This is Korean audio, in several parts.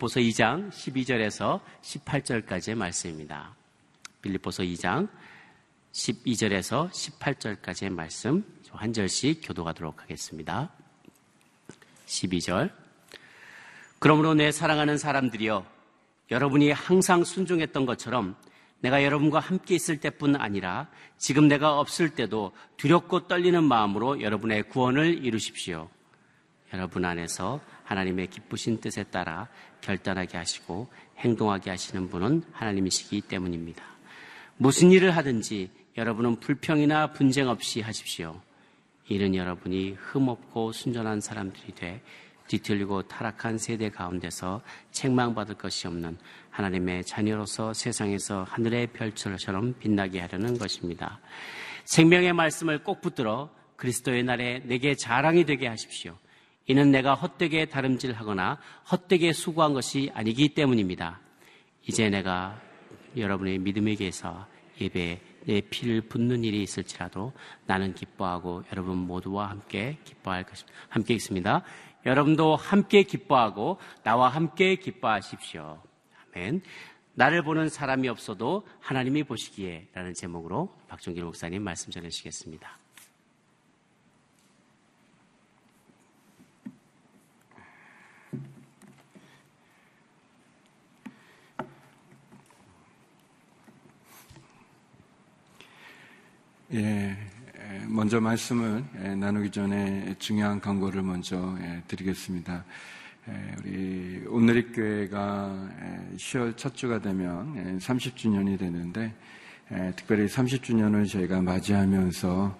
빌립보서 2장 12절에서 18절까지의 말씀입니다. 빌립보서 2장 12절에서 18절까지의 말씀 한 절씩 교도하도록 하겠습니다. 12절 그러므로 내 사랑하는 사람들이여 여러분이 항상 순종했던 것처럼 내가 여러분과 함께 있을 때뿐 아니라 지금 내가 없을 때도 두렵고 떨리는 마음으로 여러분의 구원을 이루십시오. 여러분 안에서 하나님의 기쁘신 뜻에 따라 결단하게 하시고 행동하게 하시는 분은 하나님이시기 때문입니다. 무슨 일을 하든지 여러분은 불평이나 분쟁 없이 하십시오. 이는 여러분이 흠없고 순전한 사람들이 돼 뒤틀리고 타락한 세대 가운데서 책망받을 것이 없는 하나님의 자녀로서 세상에서 하늘의 별처럼 빛나게 하려는 것입니다. 생명의 말씀을 꼭 붙들어 그리스도의 날에 내게 자랑이 되게 하십시오. 이는 내가 헛되게 다름질하거나 헛되게 수고한 것이 아니기 때문입니다. 이제 내가 여러분의 믿음에게서 예배 내 피를 붓는 일이 있을지라도 나는 기뻐하고 여러분 모두와 함께 기뻐할 것입니다. 함께 있습니다. 여러분도 함께 기뻐하고 나와 함께 기뻐하십시오. 아멘. 나를 보는 사람이 없어도 하나님이 보시기에 라는 제목으로 박종길 목사님 말씀 전해주시겠습니다. 예, 먼저 말씀을 나누기 전에 중요한 광고를 먼저 드리겠습니다. 우리 오늘의 교회가 10월 첫 주가 되면 30주년이 되는데 특별히 30주년을 저희가 맞이하면서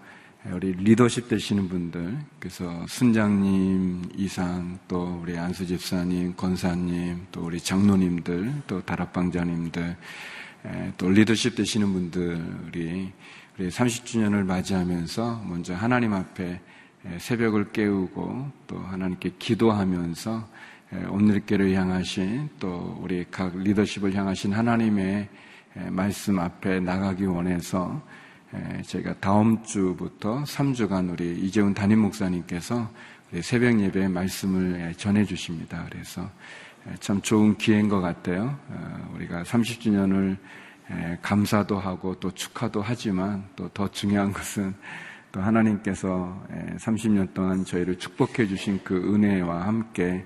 우리 리더십 되시는 분들, 그래서 순장님 이상, 또 우리 안수 집사님, 권사님, 또 우리 장로님들, 또 다락방자님들, 또 리더십 되시는 분들이 우리 30주년을 맞이하면서 먼저 하나님 앞에 새벽을 깨우고 또 하나님께 기도하면서 오늘께를 향하신 또 우리 각 리더십을 향하신 하나님의 말씀 앞에 나가기 원해서 저희가 다음 주부터 3주간 우리 이재훈 담임 목사님께서 우리 새벽 예배 말씀을 전해 주십니다. 그래서 참 좋은 기회인 것 같아요. 어, 우리가 30주년을 감사도 하고 또 축하도 하지만 또 더 중요한 것은 또 하나님께서 30년 동안 저희를 축복해 주신 그 은혜와 함께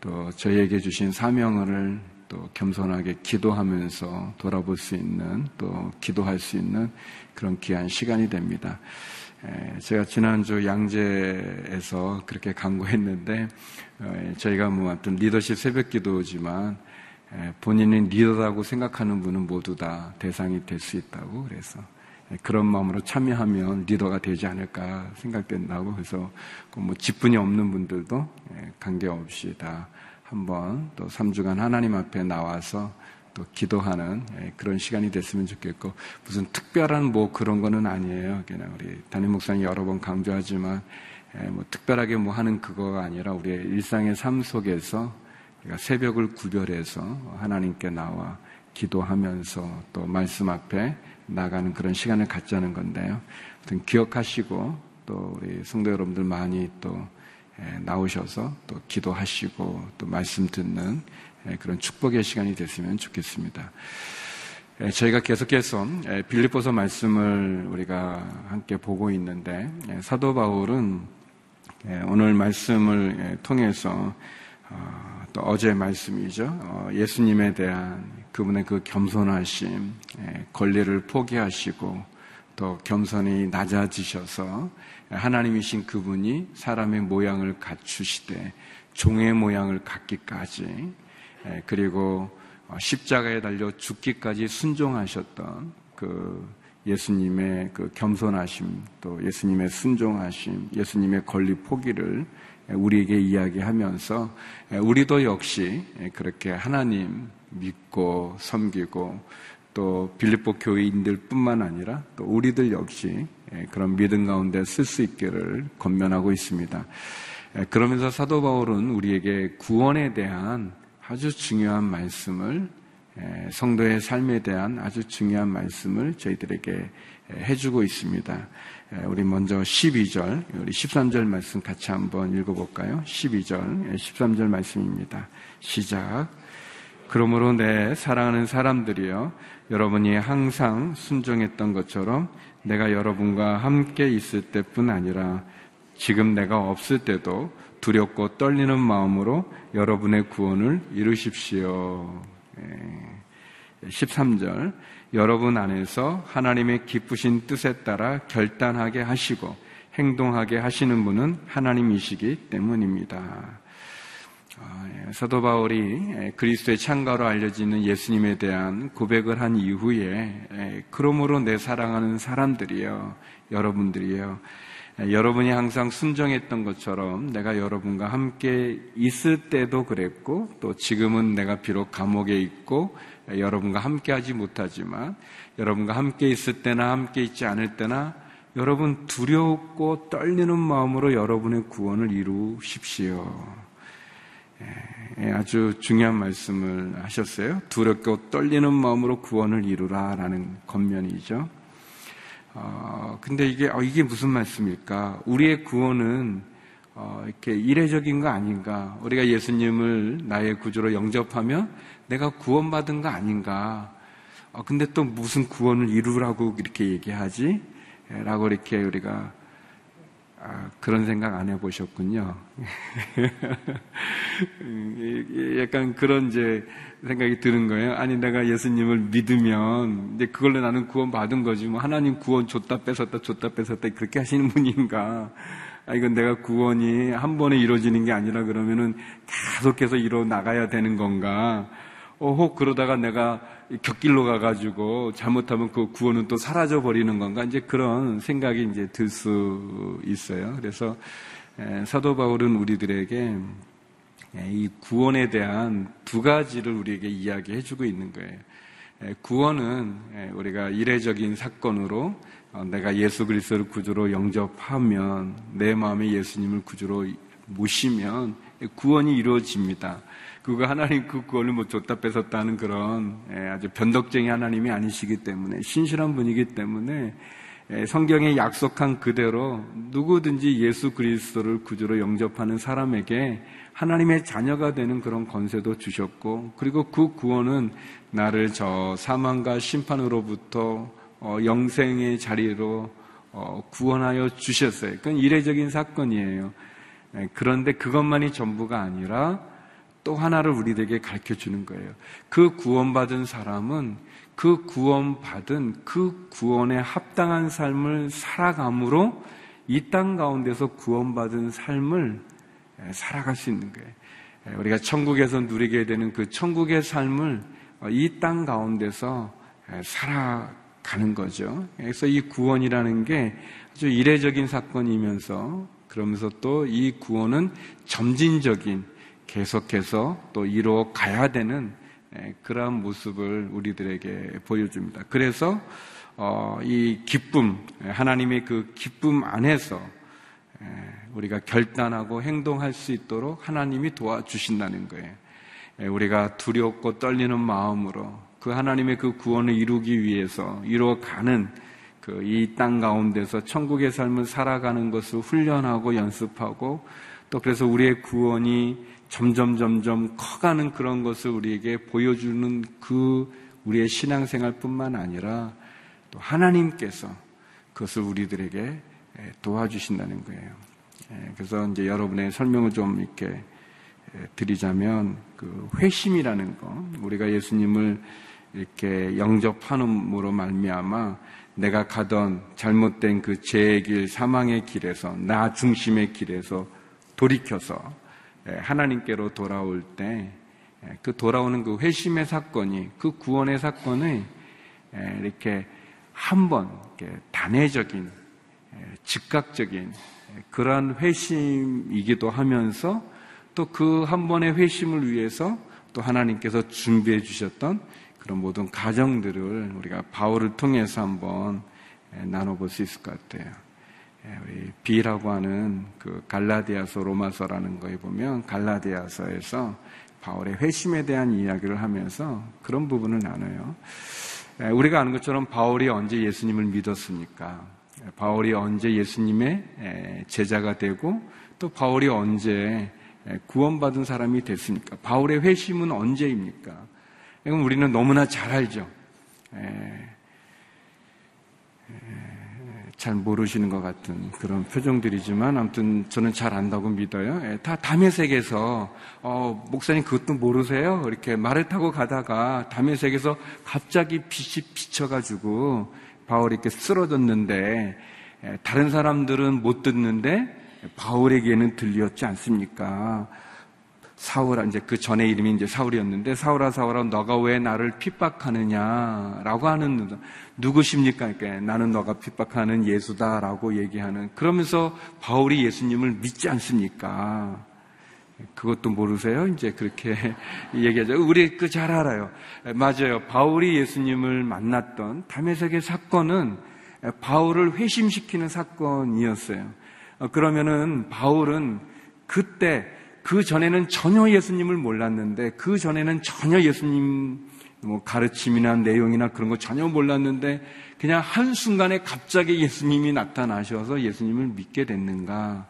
또 저희에게 주신 사명을 또 겸손하게 기도하면서 돌아볼 수 있는 또 기도할 수 있는 그런 귀한 시간이 됩니다. 제가 지난주 양재에서 그렇게 강구했는데 어, 저희가 뭐 어떤 리더십 새벽 기도지만 본인이 리더라고 생각하는 분은 모두 다 대상이 될 수 있다고 그래서 그런 마음으로 참여하면 리더가 되지 않을까 생각된다고 그래서 그뭐 직분이 없는 분들도 관계없이 다 한번 또 3주간 하나님 앞에 나와서 또 기도하는 그런 시간이 됐으면 좋겠고 무슨 특별한 뭐 그런 거는 아니에요. 그냥 우리 담임 목사님 여러 번 강조하지만 뭐 특별하게 뭐 하는 그거가 아니라 우리의 일상의 삶 속에서 그러니까 새벽을 구별해서 하나님께 나와 기도하면서 또 말씀 앞에 나가는 그런 시간을 갖자는 건데요. 아무튼 기억하시고 또 우리 성도 여러분들 많이 또 나오셔서 또 기도하시고 또 말씀 듣는 그런 축복의 시간이 됐으면 좋겠습니다. 저희가 계속해서 빌립보서 말씀을 우리가 함께 보고 있는데 사도 바울은 오늘 말씀을 통해서 어, 또 어제 말씀이죠. 어, 예수님에 대한 그분의 그 겸손하심, 예, 권리를 포기하시고 또 겸손히 낮아지셔서 하나님이신 그분이 사람의 모양을 갖추시되 종의 모양을 갖기까지 예, 그리고 어, 십자가에 달려 죽기까지 순종하셨던 그 예수님의 그 겸손하심 또 예수님의 순종하심 예수님의 권리 포기를 우리에게 이야기하면서 우리도 역시 그렇게 하나님 믿고 섬기고 또 빌립보 교인들 뿐만 아니라 또 우리들 역시 그런 믿음 가운데 쓸 수 있기를 권면하고 있습니다. 그러면서 사도 바울은 우리에게 구원에 대한 아주 중요한 말씀을 성도의 삶에 대한 아주 중요한 말씀을 저희들에게 해주고 있습니다. 우리 먼저 12절, 우리 13절 말씀 같이 한번 읽어볼까요? 12절, 13절 말씀입니다. 시작. 그러므로 내 사랑하는 사람들이여, 여러분이 항상 순종했던 것처럼 내가 여러분과 함께 있을 때뿐 아니라 지금 내가 없을 때도 두렵고 떨리는 마음으로 여러분의 구원을 이루십시오. 13절. 여러분 안에서 하나님의 기쁘신 뜻에 따라 결단하게 하시고 행동하게 하시는 분은 하나님이시기 때문입니다. 아, 예, 사도 바울이 그리스도의 창가로 알려지는 예수님에 대한 고백을 한 이후에 그러므로 내 사랑하는 사람들이요 여러분들이요 여러분이 항상 순정했던 것처럼 내가 여러분과 함께 있을 때도 그랬고 또 지금은 내가 비록 감옥에 있고 여러분과 함께 하지 못하지만 여러분과 함께 있을 때나 함께 있지 않을 때나 여러분 두렵고 떨리는 마음으로 여러분의 구원을 이루십시오. 예, 아주 중요한 말씀을 하셨어요. 두렵고 떨리는 마음으로 구원을 이루라라는 겉면이죠. 어, 근데 이게, 어, 이게 무슨 말씀일까? 우리의 구원은, 어, 이렇게 이례적인 거 아닌가? 우리가 예수님을 나의 구주로 영접하면 내가 구원받은 거 아닌가? 어, 근데 또 무슨 구원을 이루라고 이렇게 얘기하지? 라고 이렇게 우리가 아, 그런 생각 안 해보셨군요. 약간 그런 이제 생각이 드는 거예요. 아니, 내가 예수님을 믿으면 이제 그걸로 나는 구원 받은 거지. 뭐 하나님 구원 줬다 뺏었다 줬다 뺏었다 그렇게 하시는 분인가. 아, 이건 내가 구원이 한 번에 이루어지는 게 아니라 그러면은 계속해서 이루어 나가야 되는 건가. 어, 혹 그러다가 내가 곁길로 가가지고 잘못하면 그 구원은 또 사라져 버리는 건가 이제 그런 생각이 이제 들 수 있어요. 그래서 사도 바울은 우리들에게 이 구원에 대한 두 가지를 우리에게 이야기해주고 있는 거예요. 구원은 우리가 이례적인 사건으로 어, 내가 예수 그리스도를 구주로 영접하면 내 마음에 예수님을 구주로 모시면 구원이 이루어집니다. 그거 하나님 그 구원을 못 줬다 뺏었다는 그런 예, 아주 변덕쟁이 하나님이 아니시기 때문에 신실한 분이기 때문에 예, 성경에 약속한 그대로 누구든지 예수 그리스도를 구주로 영접하는 사람에게 하나님의 자녀가 되는 그런 권세도 주셨고 그리고 그 구원은 나를 저 사망과 심판으로부터 어, 영생의 자리로 어, 구원하여 주셨어요. 그건 이례적인 사건이에요. 예, 그런데 그것만이 전부가 아니라 또 하나를 우리에게 가르쳐 주는 거예요. 그 구원받은 사람은 그 구원받은 그 구원에 합당한 삶을 살아감으로 이 땅 가운데서 구원받은 삶을 살아갈 수 있는 거예요. 우리가 천국에서 누리게 되는 그 천국의 삶을 이 땅 가운데서 살아가는 거죠. 그래서 이 구원이라는 게 아주 이례적인 사건이면서 그러면서 또 이 구원은 점진적인 계속해서 또 이루어 가야 되는 그러한 모습을 우리들에게 보여줍니다. 그래서 어, 이 기쁨, 하나님의 그 기쁨 안에서 우리가 결단하고 행동할 수 있도록 하나님이 도와주신다는 거예요. 우리가 두렵고 떨리는 마음으로 그 하나님의 그 구원을 이루기 위해서 이루어가는 그 이 땅 가운데서 천국의 삶을 살아가는 것을 훈련하고 연습하고 또 그래서 우리의 구원이 점점 점점 커가는 그런 것을 우리에게 보여주는 그 우리의 신앙생활뿐만 아니라 또 하나님께서 그것을 우리들에게 도와주신다는 거예요. 그래서 이제 여러분의 설명을 좀 이렇게 드리자면 그 회심이라는 거 우리가 예수님을 이렇게 영접하는으로 말미암아 내가 가던 잘못된 그 죄의 길, 사망의 길에서 나 중심의 길에서 돌이켜서 예, 하나님께로 돌아올 때 그 돌아오는 그 회심의 사건이 그 구원의 사건을 예, 이렇게 한번 단회적인 즉각적인 그러한 회심이기도 하면서 또 그 한 번의 회심을 위해서 또 하나님께서 준비해 주셨던 그런 모든 가정들을 우리가 바울을 통해서 한번 나눠볼 수 있을 것 같아요. 예, 우리 B라고 하는 그 갈라디아서 로마서라는 거에 보면 갈라디아서에서 바울의 회심에 대한 이야기를 하면서 그런 부분을 나눠요. 우리가 아는 것처럼 바울이 언제 예수님을 믿었습니까? 바울이 언제 예수님의 제자가 되고 또 바울이 언제 구원받은 사람이 됐습니까? 바울의 회심은 언제입니까? 이건 우리는 너무나 잘 알죠. 잘 모르시는 것 같은 그런 표정들이지만 아무튼 저는 잘 안다고 믿어요. 예, 다 담에색에서 어, 목사님 그것도 모르세요? 이렇게 말을 타고 가다가 담에색에서 갑자기 빛이 비쳐가지고 바울이 이렇게 쓰러졌는데 예, 다른 사람들은 못 듣는데 바울에게는 들렸지 않습니까? 사울, 이제 그 전에 이름이 이제 사울이었는데, 사울아, 사울아, 너가 왜 나를 핍박하느냐? 라고 하는, 누구십니까? 그러니까 나는 너가 핍박하는 예수다. 라고 얘기하는. 그러면서 바울이 예수님을 믿지 않습니까? 그것도 모르세요? 이제 그렇게 얘기하죠. 우리 그 잘 알아요. 맞아요. 바울이 예수님을 만났던 담에색의 사건은 바울을 회심시키는 사건이었어요. 그러면은 바울은 그때 그 전에는 전혀 예수님을 몰랐는데 그 전에는 전혀 예수님 뭐 가르침이나 내용이나 그런 거 전혀 몰랐는데 그냥 한순간에 갑자기 예수님이 나타나셔서 예수님을 믿게 됐는가?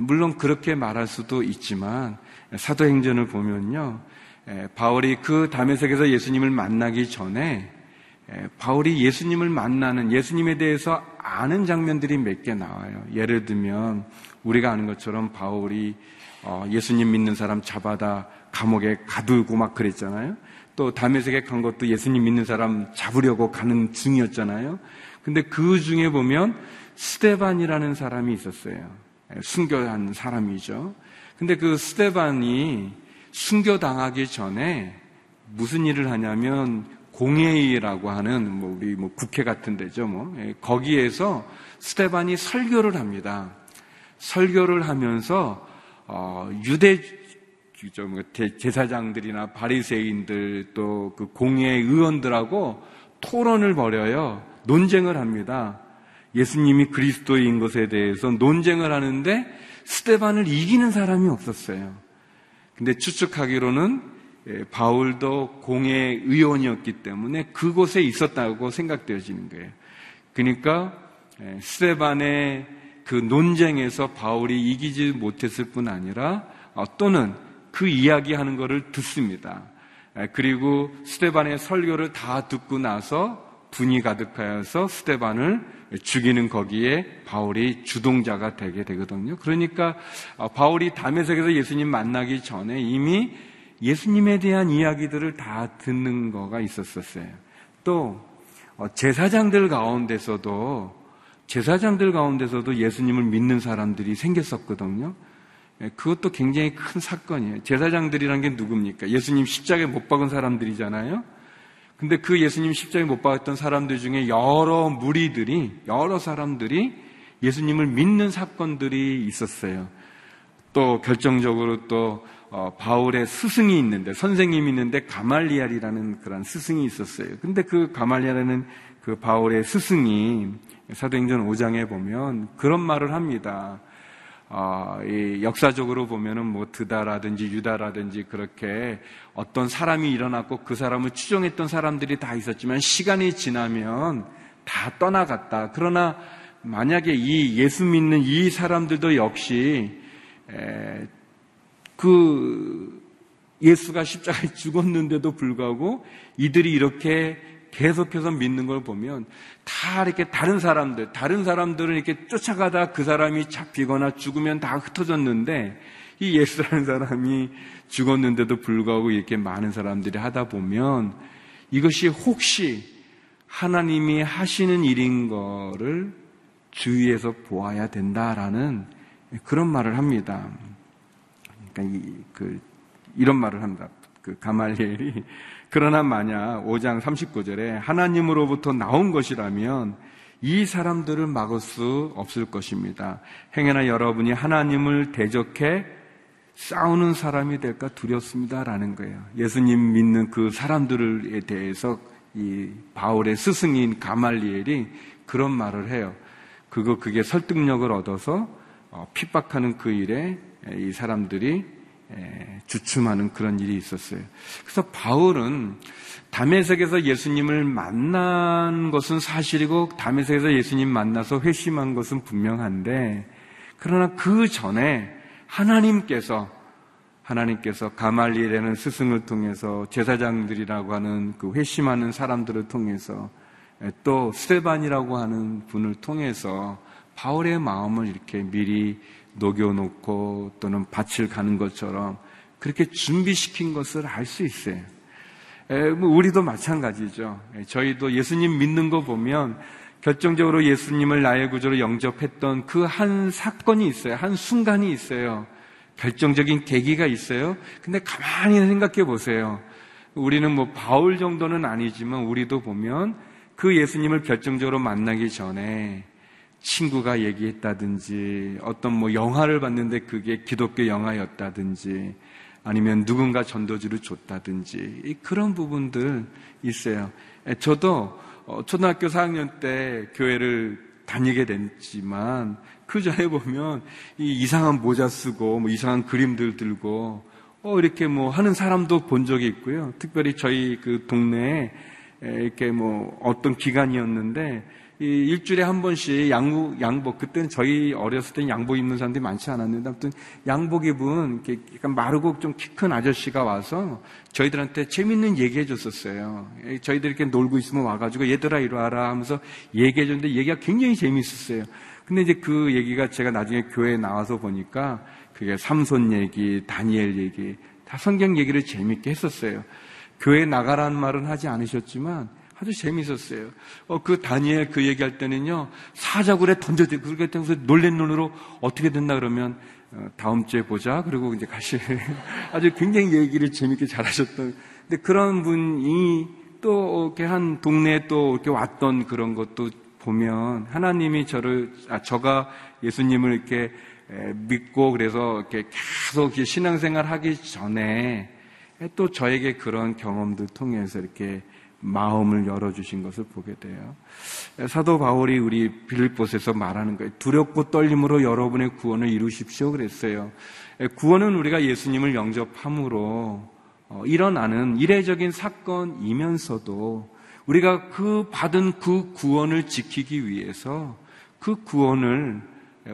물론 그렇게 말할 수도 있지만 사도행전을 보면요. 바울이 그 담에색에서 예수님을 만나기 전에 바울이 예수님을 만나는 예수님에 대해서 아는 장면들이 몇 개 나와요. 예를 들면 우리가 아는 것처럼 바울이 어, 예수님 믿는 사람 잡아다 감옥에 가두고 막 그랬잖아요. 또 담에색에 간 것도 예수님 믿는 사람 잡으려고 가는 중이었잖아요. 근데 그 중에 보면 스테반이라는 사람이 있었어요. 예, 순교한 사람이죠. 근데 그 스테반이 순교당하기 전에 무슨 일을 하냐면 공회의라고 하는 뭐 우리 뭐 국회 같은 데죠. 뭐 예, 거기에서 스테반이 설교를 합니다. 설교를 하면서 어, 유대 뭐 제사장들이나 바리새인들 또 그 공예 의원들하고 토론을 벌여요. 논쟁을 합니다. 예수님이 그리스도인 것에 대해서 논쟁을 하는데 스테반을 이기는 사람이 없었어요. 근데 추측하기로는 예, 바울도 공예 의원이었기 때문에 그곳에 있었다고 생각되어지는 거예요. 그러니까 예, 스테반의 그 논쟁에서 바울이 이기지 못했을 뿐 아니라 어, 또는 그 이야기하는 것을 듣습니다. 그리고 스테반의 설교를 다 듣고 나서 분이 가득하여서 스테반을 죽이는 거기에 바울이 주동자가 되게 되거든요. 그러니까 어, 바울이 담에색에서 예수님 만나기 전에 이미 예수님에 대한 이야기들을 다 듣는 거가 있었었어요. 또 어, 제사장들 가운데서도 제사장들 가운데서도 예수님을 믿는 사람들이 생겼었거든요. 예, 그것도 굉장히 큰 사건이에요. 제사장들이란 게 누굽니까? 예수님 십자가에 못 박은 사람들이잖아요. 근데 그 예수님 십자가에 못 박았던 사람들 중에 여러 무리들이, 여러 사람들이 예수님을 믿는 사건들이 있었어요. 또 결정적으로 또 어, 바울의 스승이 있는데 선생님이 있는데 가말리알이라는 그런 스승이 있었어요. 근데 그 가말리알은 그 바울의 스승이 사도행전 5장에 보면 그런 말을 합니다. 어, 역사적으로 보면은 뭐 드다라든지 유다라든지 그렇게 어떤 사람이 일어났고 그 사람을 추종했던 사람들이 다 있었지만 시간이 지나면 다 떠나갔다. 그러나 만약에 이 예수 믿는 이 사람들도 역시 에, 그 예수가 십자가에 죽었는데도 불구하고 이들이 이렇게 계속해서 믿는 걸 보면 다 이렇게 다른 사람들, 다른 사람들은 이렇게 쫓아가다 그 사람이 잡히거나 죽으면 다 흩어졌는데 이 예수라는 사람이 죽었는데도 불구하고 이렇게 많은 사람들이 하다 보면 이것이 혹시 하나님이 하시는 일인 거를 주위에서 보아야 된다라는 그런 말을 합니다. 그러니까 이, 그, 이런 말을 합니다. 그 가말리엘이 그러나 만약 5장 39절에 하나님으로부터 나온 것이라면 이 사람들을 막을 수 없을 것입니다. 행여나 여러분이 하나님을 대적해 싸우는 사람이 될까 두렵습니다라는 거예요. 예수님 믿는 그 사람들에 대해서 이 바울의 스승인 가말리엘이 그런 말을 해요. 그거 그게 설득력을 얻어서 어, 핍박하는 그 일에 이 사람들이 주춤하는 그런 일이 있었어요. 그래서 바울은 담에색에서 예수님을 만난 것은 사실이고 담에색에서 예수님 만나서 회심한 것은 분명한데 그러나 그 전에 하나님께서 하나님께서 가말리엘라는 스승을 통해서 제사장들이라고 하는 그 회심하는 사람들을 통해서 또 스테반이라고 하는 분을 통해서 바울의 마음을 이렇게 미리 녹여놓고 또는 밭을 가는 것처럼 그렇게 준비시킨 것을 알 수 있어요. 뭐 우리도 마찬가지죠. 저희도 예수님 믿는 거 보면 결정적으로 예수님을 나의 구조로 영접했던 그 한 사건이 있어요. 한 순간이 있어요. 결정적인 계기가 있어요. 근데 가만히 생각해 보세요. 우리는 뭐 바울 정도는 아니지만 우리도 보면 그 예수님을 결정적으로 만나기 전에 친구가 얘기했다든지 어떤 뭐 영화를 봤는데 그게 기독교 영화였다든지 아니면 누군가 전도지를 줬다든지 그런 부분들 있어요. 저도 어, 초등학교 4학년 때 교회를 다니게 됐지만 그 전에 보면 이 이상한 모자 쓰고 뭐 이상한 그림들 들고 어 이렇게 뭐 하는 사람도 본 적이 있고요. 특별히 저희 그 동네에 이렇게 뭐 어떤 기간이었는데 이 일주일에 한 번씩 양복, 양복, 그때는 저희 어렸을 때는 양복 입는 사람들이 많지 않았는데, 아무튼 양복 입은 약간 마르고 좀 키 큰 아저씨가 와서 저희들한테 재밌는 얘기 해줬었어요. 저희들 이렇게 놀고 있으면 와가지고 얘들아 이리 와라 하면서 얘기해줬는데 얘기가 굉장히 재밌었어요. 근데 이제 그 얘기가 제가 나중에 교회에 나와서 보니까 그게 삼손 얘기, 다니엘 얘기, 다 성경 얘기를 재밌게 했었어요. 교회 나가라는 말은 하지 않으셨지만 아주 재밌었어요. 어, 그 다니엘 그 얘기할 때는요, 사자굴에 던져대, 그렇게 해서 놀란 눈으로 어떻게 됐나 그러면, 어, 다음 주에 보자. 그리고 이제 가시, 아주 굉장히 얘기를 재밌게 잘 하셨던, 근데 그런 분이 또 이렇게 한 동네에 또 이렇게 왔던 그런 것도 보면 하나님이 저를, 아, 저가 예수님을 이렇게 믿고 그래서 이렇게 계속 신앙생활 하기 전에 또 저에게 그런 경험들 통해서 이렇게 마음을 열어주신 것을 보게 돼요. 사도 바울이 우리 빌립보스에서 말하는 거예요. 두렵고 떨림으로 여러분의 구원을 이루십시오. 그랬어요. 구원은 우리가 예수님을 영접함으로 어, 일어나는 이례적인 사건이면서도 우리가 그 받은 그 구원을 지키기 위해서 그 구원을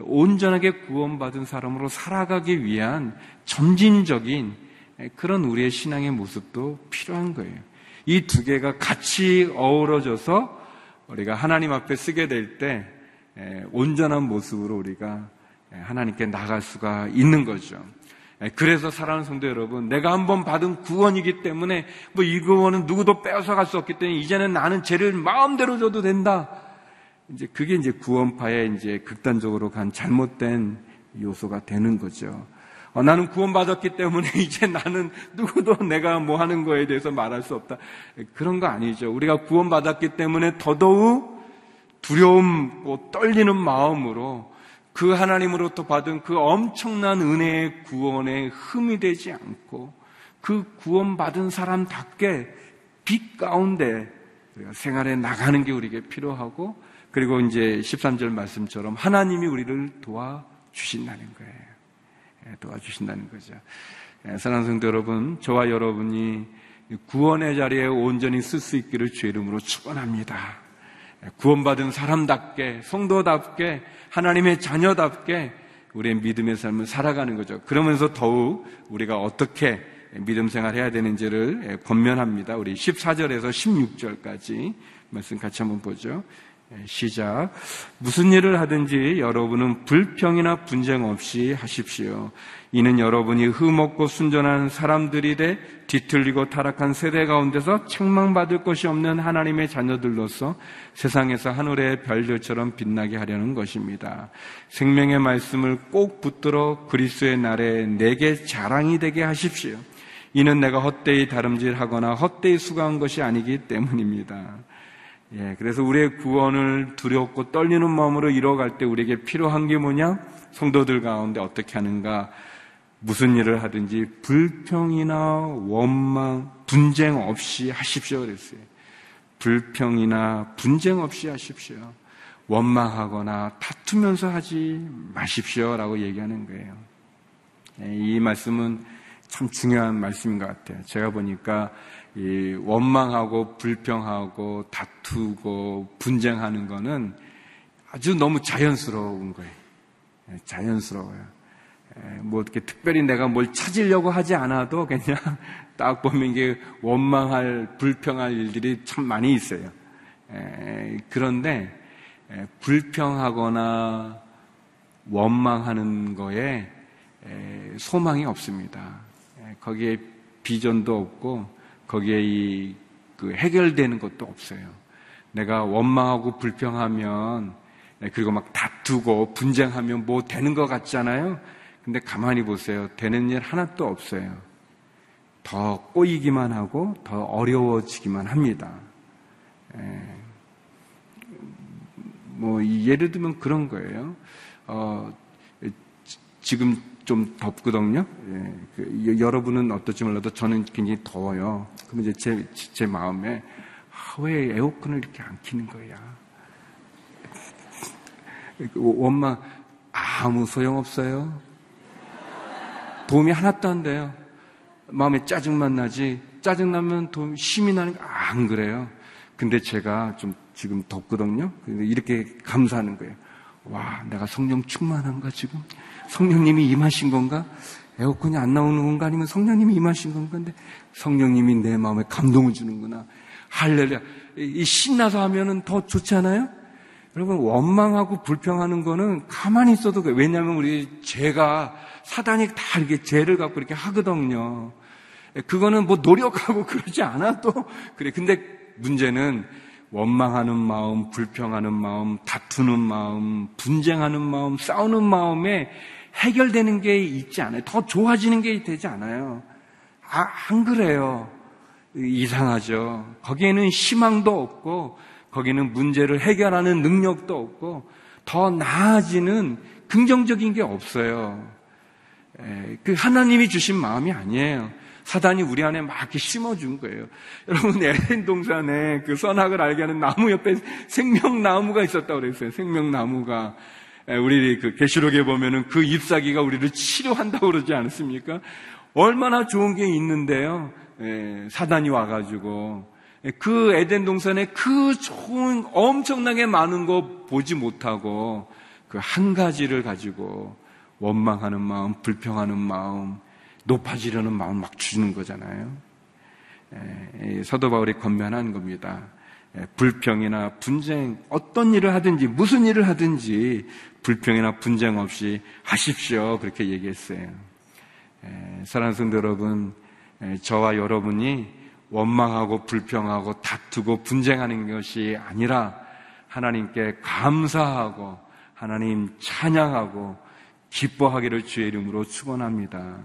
온전하게 구원받은 사람으로 살아가기 위한 점진적인 그런 우리의 신앙의 모습도 필요한 거예요. 이 두 개가 같이 어우러져서 우리가 하나님 앞에 쓰게 될 때 온전한 모습으로 우리가 하나님께 나갈 수가 있는 거죠. 그래서 사랑하는 성도 여러분, 내가 한번 받은 구원이기 때문에 뭐 이 구원은 누구도 빼앗아갈 수 없기 때문에 이제는 나는 죄를 마음대로 줘도 된다. 이제 그게 이제 구원파의 이제 극단적으로 간 잘못된 요소가 되는 거죠. 어, 나는 구원받았기 때문에 이제 나는 누구도 내가 뭐 하는 거에 대해서 말할 수 없다. 그런 거 아니죠. 우리가 구원받았기 때문에 더더욱 두려움, 떨리는 마음으로 그 하나님으로부터 받은 그 엄청난 은혜의 구원에 흠이 되지 않고 그 구원받은 사람답게 빛 가운데 우리가 생활에 나가는 게 우리에게 필요하고 그리고 이제 13절 말씀처럼 하나님이 우리를 도와주신다는 거예요. 예, 도와주신다는 거죠. 예, 사랑하는 성도 여러분, 저와 여러분이 구원의 자리에 온전히 쓸 수 있기를 주 이름으로 축원합니다. 예, 구원받은 사람답게, 성도답게, 하나님의 자녀답게 우리의 믿음의 삶을 살아가는 거죠. 그러면서 더욱 우리가 어떻게 믿음 생활 해야 되는지를 권면합니다. 우리 14절에서 16절까지 말씀 같이 한번 보죠. 예, 시작. 무슨 일을 하든지 여러분은 불평이나 분쟁 없이 하십시오. 이는 여러분이 흠없고 순전한 사람들이 돼 뒤틀리고 타락한 세대 가운데서 책망받을 것이 없는 하나님의 자녀들로서 세상에서 하늘의 별들처럼 빛나게 하려는 것입니다. 생명의 말씀을 꼭 붙들어 그리스의 날에 내게 자랑이 되게 하십시오. 이는 내가 헛되이 다름질하거나 헛되이 수고한 것이 아니기 때문입니다. 예, 그래서 우리의 구원을 두렵고 떨리는 마음으로 이뤄갈 때 우리에게 필요한 게 뭐냐? 성도들 가운데 어떻게 하는가? 무슨 일을 하든지 불평이나 원망, 분쟁 없이 하십시오. 그랬어요. 불평이나 분쟁 없이 하십시오. 원망하거나 다투면서 하지 마십시오. 라고 얘기하는 거예요. 예, 이 말씀은 참 중요한 말씀인 것 같아요. 제가 보니까 이 원망하고 불평하고 다투고 분쟁하는 거는 아주 너무 자연스러운 거예요. 예, 자연스러워요. 예, 뭐 어떻게 특별히 내가 뭘 찾으려고 하지 않아도 그냥 딱 보면 이게 원망할, 불평할 일들이 참 많이 있어요. 예, 그런데 불평하거나 원망하는 거에 소망이 없습니다. 거기에 비전도 없고 거기에 이 그 해결되는 것도 없어요. 내가 원망하고 불평하면 그리고 막 다투고 분쟁하면 뭐 되는 것 같잖아요. 근데 가만히 보세요. 되는 일 하나도 없어요. 더 꼬이기만 하고 더 어려워지기만 합니다. 에, 뭐 예를 들면 그런 거예요. 어, 지금 좀 덥거든요. 예, 그, 여러분은 어떨지 몰라도 저는 굉장히 더워요. 그럼 이제 제, 제 마음에 아, 왜 에어컨을 이렇게 안 키는 거야? 원망 아무 소용 없어요. 도움이 하나도 안 돼요. 마음에 짜증만 나지. 짜증 나면 도움 힘이 나는 거 안 그래요. 근데 제가 좀 지금 덥거든요. 이렇게 감사하는 거예요. 와, 내가 성령 충만한가 지금? 성령님이 임하신 건가? 에어컨이 안 나오는 건가? 아니면 성령님이 임하신 건가? 근데 성령님이 내 마음에 감동을 주는구나. 할렐루야. 이 신나서 하면은 더 좋지 않아요? 여러분, 원망하고 불평하는 거는 가만히 있어도 그래요. 왜냐하면 우리 죄가, 사단이 다 이렇게 죄를 갖고 이렇게 하거든요. 그거는 뭐 노력하고 그러지 않아도 그래. 근데 문제는 원망하는 마음, 불평하는 마음, 다투는 마음, 분쟁하는 마음, 싸우는 마음에 해결되는 게 있지 않아요. 더 좋아지는 게 되지 않아요. 아, 안 그래요. 이상하죠. 거기에는 희망도 없고, 거기는 문제를 해결하는 능력도 없고, 더 나아지는 긍정적인 게 없어요. 그 하나님이 주신 마음이 아니에요. 사단이 우리 안에 막 이렇게 심어준 거예요. 여러분, 에덴 동산에 그 선악을 알게 하는 나무 옆에 생명나무가 있었다고 그랬어요. 생명나무가. 우리 그 계시록에 보면은 그 잎사귀가 우리를 치료한다고 그러지 않습니까? 얼마나 좋은 게 있는데요. 사단이 와가지고 그 에덴 동산에 그 좋은 엄청나게 많은 거 보지 못하고 그 한 가지를 가지고 원망하는 마음, 불평하는 마음, 높아지려는 마음 막 주는 거잖아요. 사도 바울이 건면한 겁니다. 불평이나 분쟁, 어떤 일을 하든지, 무슨 일을 하든지, 불평이나 분쟁 없이 하십시오. 그렇게 얘기했어요. 사랑하는 성도 여러분, 저와 여러분이 원망하고 불평하고 다투고 분쟁하는 것이 아니라 하나님께 감사하고 하나님 찬양하고 기뻐하기를 주의 이름으로 축원합니다.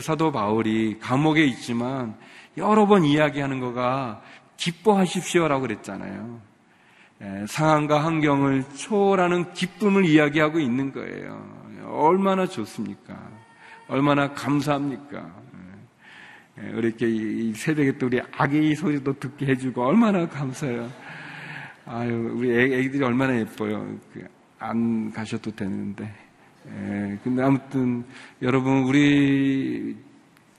사도 바울이 감옥에 있지만 여러 번 이야기하는 거가 기뻐하십시오라고 그랬잖아요. 예, 상황과 환경을 초월하는 기쁨을 이야기하고 있는 거예요. 얼마나 좋습니까? 얼마나 감사합니까? 예, 이렇게 이 새벽에 또 우리 아기 소리도 듣게 해주고 얼마나 감사해요. 아유, 우리 애기들이 얼마나 예뻐요. 그안 가셔도 되는데. 예, 근데 아무튼 여러분 우리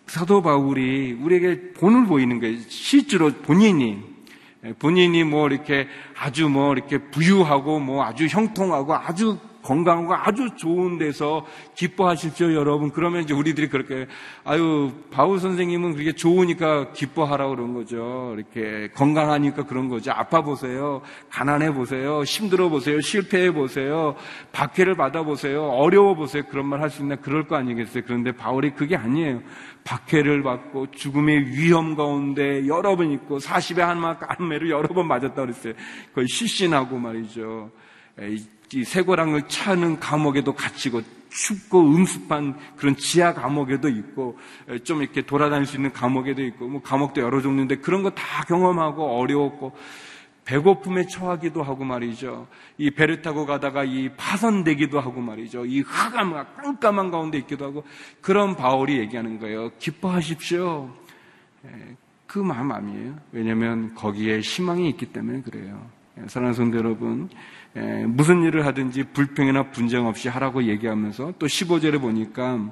사도 바울이 우리에게 본을 보이는 거예요. 실제로 본인이 예, 본인이 뭐 이렇게 아주 뭐 이렇게 부유하고 뭐 아주 형통하고 아주 건강하고 아주 좋은 데서 기뻐하십시오, 여러분. 그러면 이제 우리들이 그렇게, 아유, 바울 선생님은 그렇게 좋으니까 기뻐하라고 그런 거죠. 이렇게 건강하니까 그런 거죠. 아파 보세요. 가난해 보세요. 힘들어 보세요. 실패해 보세요. 박해를 받아 보세요. 어려워 보세요. 그런 말 할 수 있나? 그럴 거 아니겠어요. 그런데 바울이 그게 아니에요. 박해를 받고 죽음의 위험 가운데 여러 번 있고 40에 한마 깐매를 여러 번 맞았다 그랬어요. 거의 실신하고 말이죠. 이 쇠고랑을 차는 감옥에도 갇히고 춥고 음습한 그런 지하 감옥에도 있고 좀 이렇게 돌아다닐 수 있는 감옥에도 있고 뭐 감옥도 여러 종류인데 그런 거 다 경험하고 어려웠고 배고픔에 처하기도 하고 말이죠. 이 배를 타고 가다가 이 파선되기도 하고 말이죠. 이 흑암, 깜깜한 가운데 있기도 하고 그런 바울이 얘기하는 거예요. 기뻐하십시오. 그 마음 아니에요. 왜냐하면 거기에 희망이 있기 때문에 그래요. 사랑하는 성도 여러분, 무슨 일을 하든지 불평이나 분쟁 없이 하라고 얘기하면서 또 15절에 보니까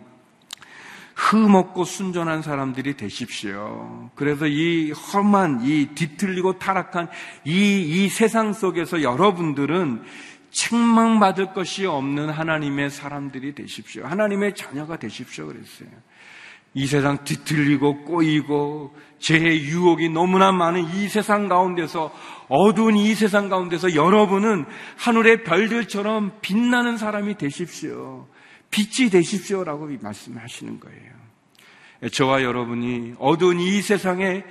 흠없고 순전한 사람들이 되십시오. 그래서 이 험한, 이 뒤틀리고 타락한 이, 이 세상 속에서 여러분들은 책망받을 것이 없는 하나님의 사람들이 되십시오. 하나님의 자녀가 되십시오. 그랬어요. 이 세상 뒤틀리고 꼬이고 죄의 유혹이 너무나 많은 이 세상 가운데서 어두운 이 세상 가운데서 여러분은 하늘의 별들처럼 빛나는 사람이 되십시오. 빛이 되십시오라고 말씀하시는 거예요. 저와 여러분이 어두운 이 세상에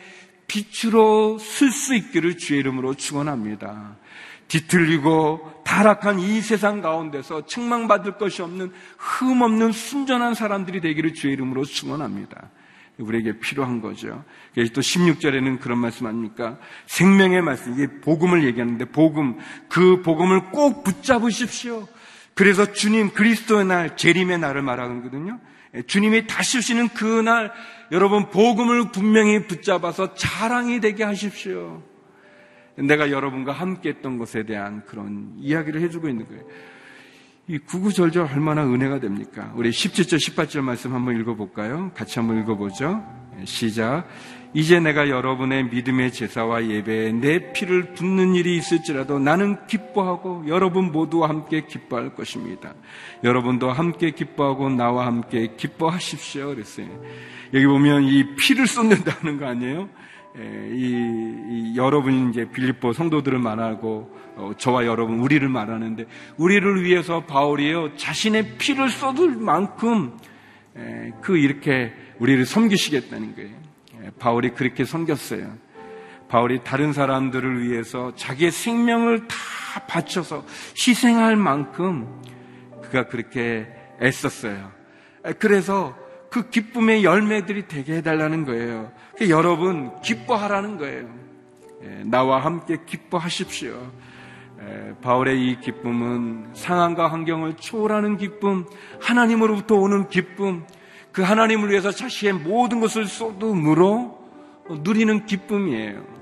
빛으로 쓸 수 있기를 주의 이름으로 축원합니다. 뒤틀리고 타락한 이 세상 가운데서 책망받을 것이 없는 흠없는 순전한 사람들이 되기를 주의 이름으로 축원합니다. 우리에게 필요한 거죠. 또 16절에는 그런 말씀 아닙니까? 생명의 말씀, 이게 복음을 얘기하는데 복음, 그 복음을 꼭 붙잡으십시오. 그래서 주님 그리스도의 날, 재림의 날을 말하거든요. 예, 주님이 다시 오시는 그날 여러분 복음을 분명히 붙잡아서 자랑이 되게 하십시오. 내가 여러분과 함께 했던 것에 대한 그런 이야기를 해주고 있는 거예요. 이 구구절절 얼마나 은혜가 됩니까? 우리 17절, 18절 말씀 한번 읽어볼까요? 같이 한번 읽어보죠. 예, 시작. 이제 내가 여러분의 믿음의 제사와 예배에 내 피를 붓는 일이 있을지라도 나는 기뻐하고 여러분 모두와 함께 기뻐할 것입니다. 여러분도 함께 기뻐하고 나와 함께 기뻐하십시오. 그랬어요. 여기 보면 이 피를 쏟는다는 거 아니에요? 예, 이, 이 여러분 이제 빌립보 성도들을 말하고 어, 저와 여러분 우리를 말하는데 우리를 위해서 바울이요 자신의 피를 쏟을 만큼 에, 예, 그 이렇게 우리를 섬기시겠다는 거예요. 에, 예, 바울이 그렇게 섬겼어요. 바울이 다른 사람들을 위해서 자기의 생명을 다 바쳐서 희생할 만큼 그가 그렇게 애썼어요. 에, 그래서 그 기쁨의 열매들이 되게 해달라는 거예요. 여러분 기뻐하라는 거예요. 나와 함께 기뻐하십시오. 바울의 이 기쁨은 상황과 환경을 초월하는 기쁨, 하나님으로부터 오는 기쁨, 그 하나님을 위해서 자신의 모든 것을 쏟음으로 누리는 기쁨이에요.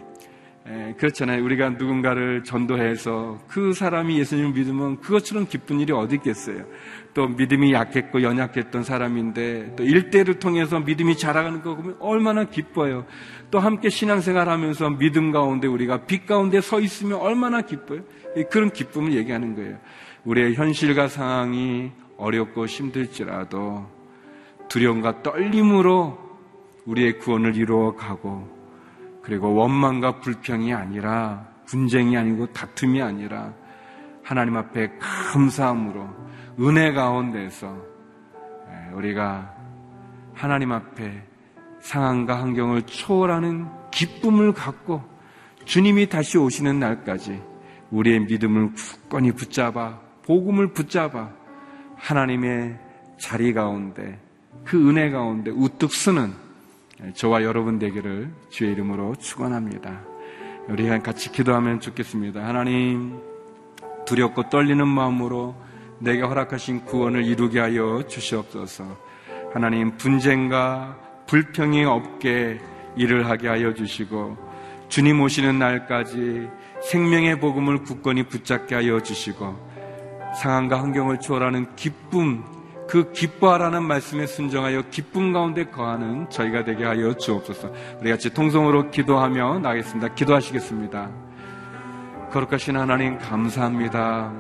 그렇잖아요. 우리가 누군가를 전도해서 그 사람이 예수님을 믿으면 그것처럼 기쁜 일이 어디 있겠어요. 또 믿음이 약했고 연약했던 사람인데 또 일대를 통해서 믿음이 자라가는 거 보면 얼마나 기뻐요. 또 함께 신앙생활 하면서 믿음 가운데 우리가 빛 가운데 서 있으면 얼마나 기뻐요. 그런 기쁨을 얘기하는 거예요. 우리의 현실과 상황이 어렵고 힘들지라도 두려움과 떨림으로 우리의 구원을 이루어 가고 그리고 원망과 불평이 아니라 분쟁이 아니고 다툼이 아니라 하나님 앞에 감사함으로 은혜 가운데서 우리가 하나님 앞에 상황과 환경을 초월하는 기쁨을 갖고 주님이 다시 오시는 날까지 우리의 믿음을 굳건히 붙잡아 복음을 붙잡아 하나님의 자리 가운데 그 은혜 가운데 우뚝 서는 저와 여러분 되기를 주의 이름으로 축원합니다. 우리 같이 기도하면 좋겠습니다. 하나님 두렵고 떨리는 마음으로 내게 허락하신 구원을 이루게 하여 주시옵소서. 하나님 분쟁과 불평이 없게 일을 하게 하여 주시고 주님 오시는 날까지 생명의 복음을 굳건히 붙잡게 하여 주시고 상황과 환경을 초월하는 기쁨, 그 기뻐하라는 말씀에 순정하여 기쁨 가운데 거하는 저희가 되게 하여 주옵소서. 우리 같이 통성으로 기도하며 나겠습니다. 기도하시겠습니다. 거룩하신 하나님 감사합니다.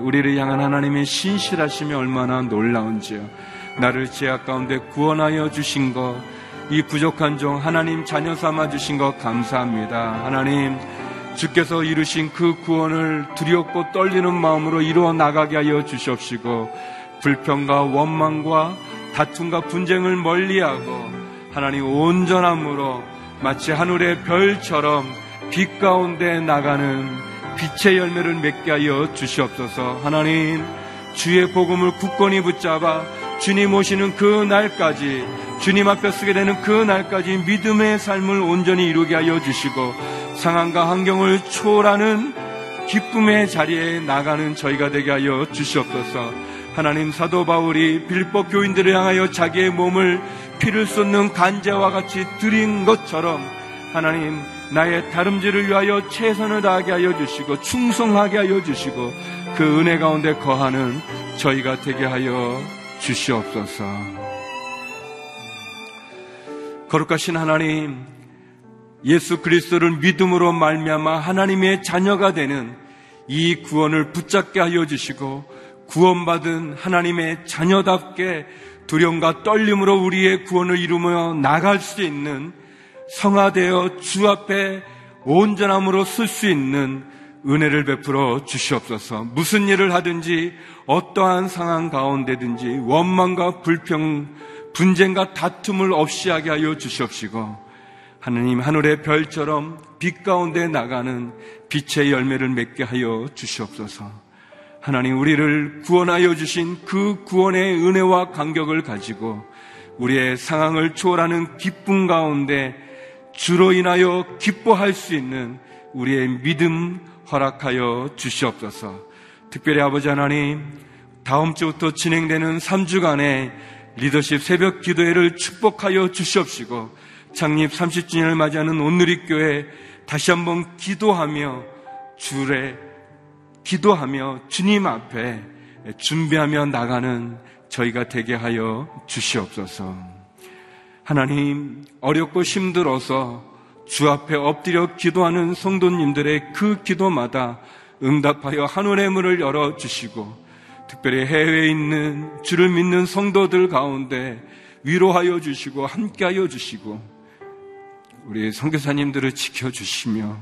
우리를 향한 하나님의 신실하심이 얼마나 놀라운지요. 나를 죄악 가운데 구원하여 주신 것, 이 부족한 종 하나님 자녀 삼아 주신 것 감사합니다. 하나님 주께서 이루신 그 구원을 두렵고 떨리는 마음으로 이루어 나가게 하여 주시옵시고 불평과 원망과 다툼과 분쟁을 멀리하고 하나님 온전함으로 마치 하늘의 별처럼 빛 가운데 나가는 빛의 열매를 맺게 하여 주시옵소서 하나님 주의 복음을 굳건히 붙잡아 주님 오시는 그 날까지 주님 앞에 서게 되는 그 날까지 믿음의 삶을 온전히 이루게 하여 주시고 상황과 환경을 초월하는 기쁨의 자리에 나가는 저희가 되게 하여 주시옵소서. 하나님 사도 바울이 빌보 교인들을 향하여 자기의 몸을 피를 쏟는 간제와 같이 드린 것처럼 하나님 나의 다름질을 위하여 최선을 다하게 하여 주시고 충성하게 하여 주시고 그 은혜 가운데 거하는 저희가 되게 하여 주시옵소서. 거룩하신 하나님, 예수 그리스도를 믿음으로 말미암아 하나님의 자녀가 되는 이 구원을 붙잡게 하여 주시고 구원받은 하나님의 자녀답게 두려움과 떨림으로 우리의 구원을 이루며 나갈 수 있는 성화되어 주 앞에 온전함으로 쓸 수 있는 은혜를 베풀어 주시옵소서. 무슨 일을 하든지 어떠한 상황 가운데든지 원망과 불평, 분쟁과 다툼을 없이 하게 하여 주시옵시고 하느님 하늘의 별처럼 빛 가운데 나가는 빛의 열매를 맺게 하여 주시옵소서. 하나님 우리를 구원하여 주신 그 구원의 은혜와 간격을 가지고 우리의 상황을 초월하는 기쁨 가운데 주로 인하여 기뻐할 수 있는 우리의 믿음 허락하여 주시옵소서. 특별히 아버지 하나님, 다음 주부터 진행되는 3주간의 리더십 새벽 기도회를 축복하여 주시옵시고, 창립 30주년을 맞이하는 온누리교회 다시 한번 기도하며 주에 기도하며 주님 앞에 준비하며 나가는 저희가 되게 하여 주시옵소서. 하나님, 어렵고 힘들어서 주 앞에 엎드려 기도하는 성도님들의 그 기도마다 응답하여 하늘의 문을 열어 주시고, 특별히 해외에 있는 주를 믿는 성도들 가운데 위로하여 주시고, 함께하여 주시고, 우리 성교사님들을 지켜 주시며,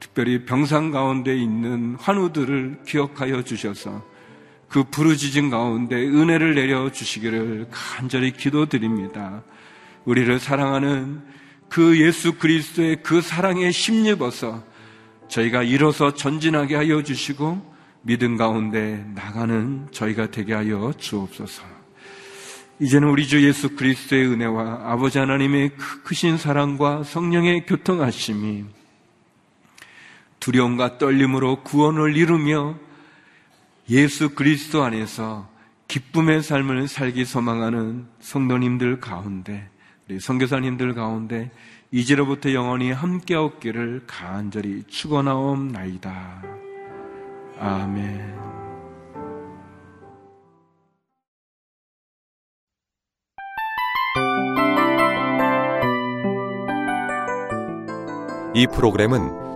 특별히 병상 가운데 있는 환우들을 기억하여 주셔서 그 부르짖은 가운데 은혜를 내려 주시기를 간절히 기도드립니다. 우리를 사랑하는 그 예수 그리스도의 그 사랑에 힘입어서 저희가 일어서 전진하게 하여 주시고 믿음 가운데 나가는 저희가 되게 하여 주옵소서. 이제는 우리 주 예수 그리스도의 은혜와 아버지 하나님의 크신 사랑과 성령의 교통하심이 두려움과 떨림으로 구원을 이루며 예수 그리스도 안에서 기쁨의 삶을 살기 소망하는 성도님들 가운데 우리 선교사님들 가운데 이제로부터 영원히 함께 없기를 간절히 축원하옵나이다. 아멘. 이 프로그램은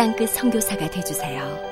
땅끝 성교사가 되주세요